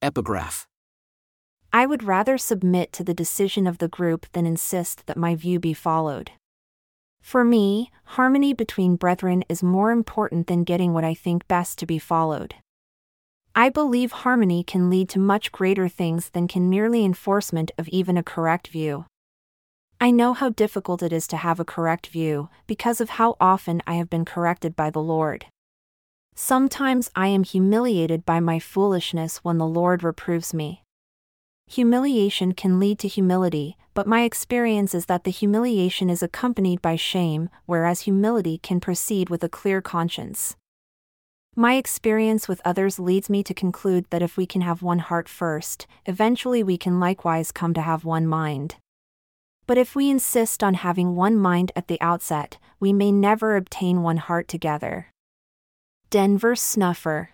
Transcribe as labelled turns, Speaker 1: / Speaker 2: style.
Speaker 1: Epigraph
Speaker 2: I would rather submit to the decision of the group than insist that my view be followed. For me, harmony between brethren is more important than getting what I think best to be followed. I believe harmony can lead to much greater things than can merely enforcement of even a correct view. I know how difficult it is to have a correct view, because of how often I have been corrected by the Lord. Sometimes I am humiliated by my foolishness when the Lord reproves me. Humiliation can lead to humility, but my experience is that the humiliation is accompanied by shame, whereas humility can proceed with a clear conscience. My experience with others leads me to conclude that if we can have one heart first, eventually we can likewise come to have one mind. But if we insist on having one mind at the outset, we may never obtain one heart together. Denver Snuffer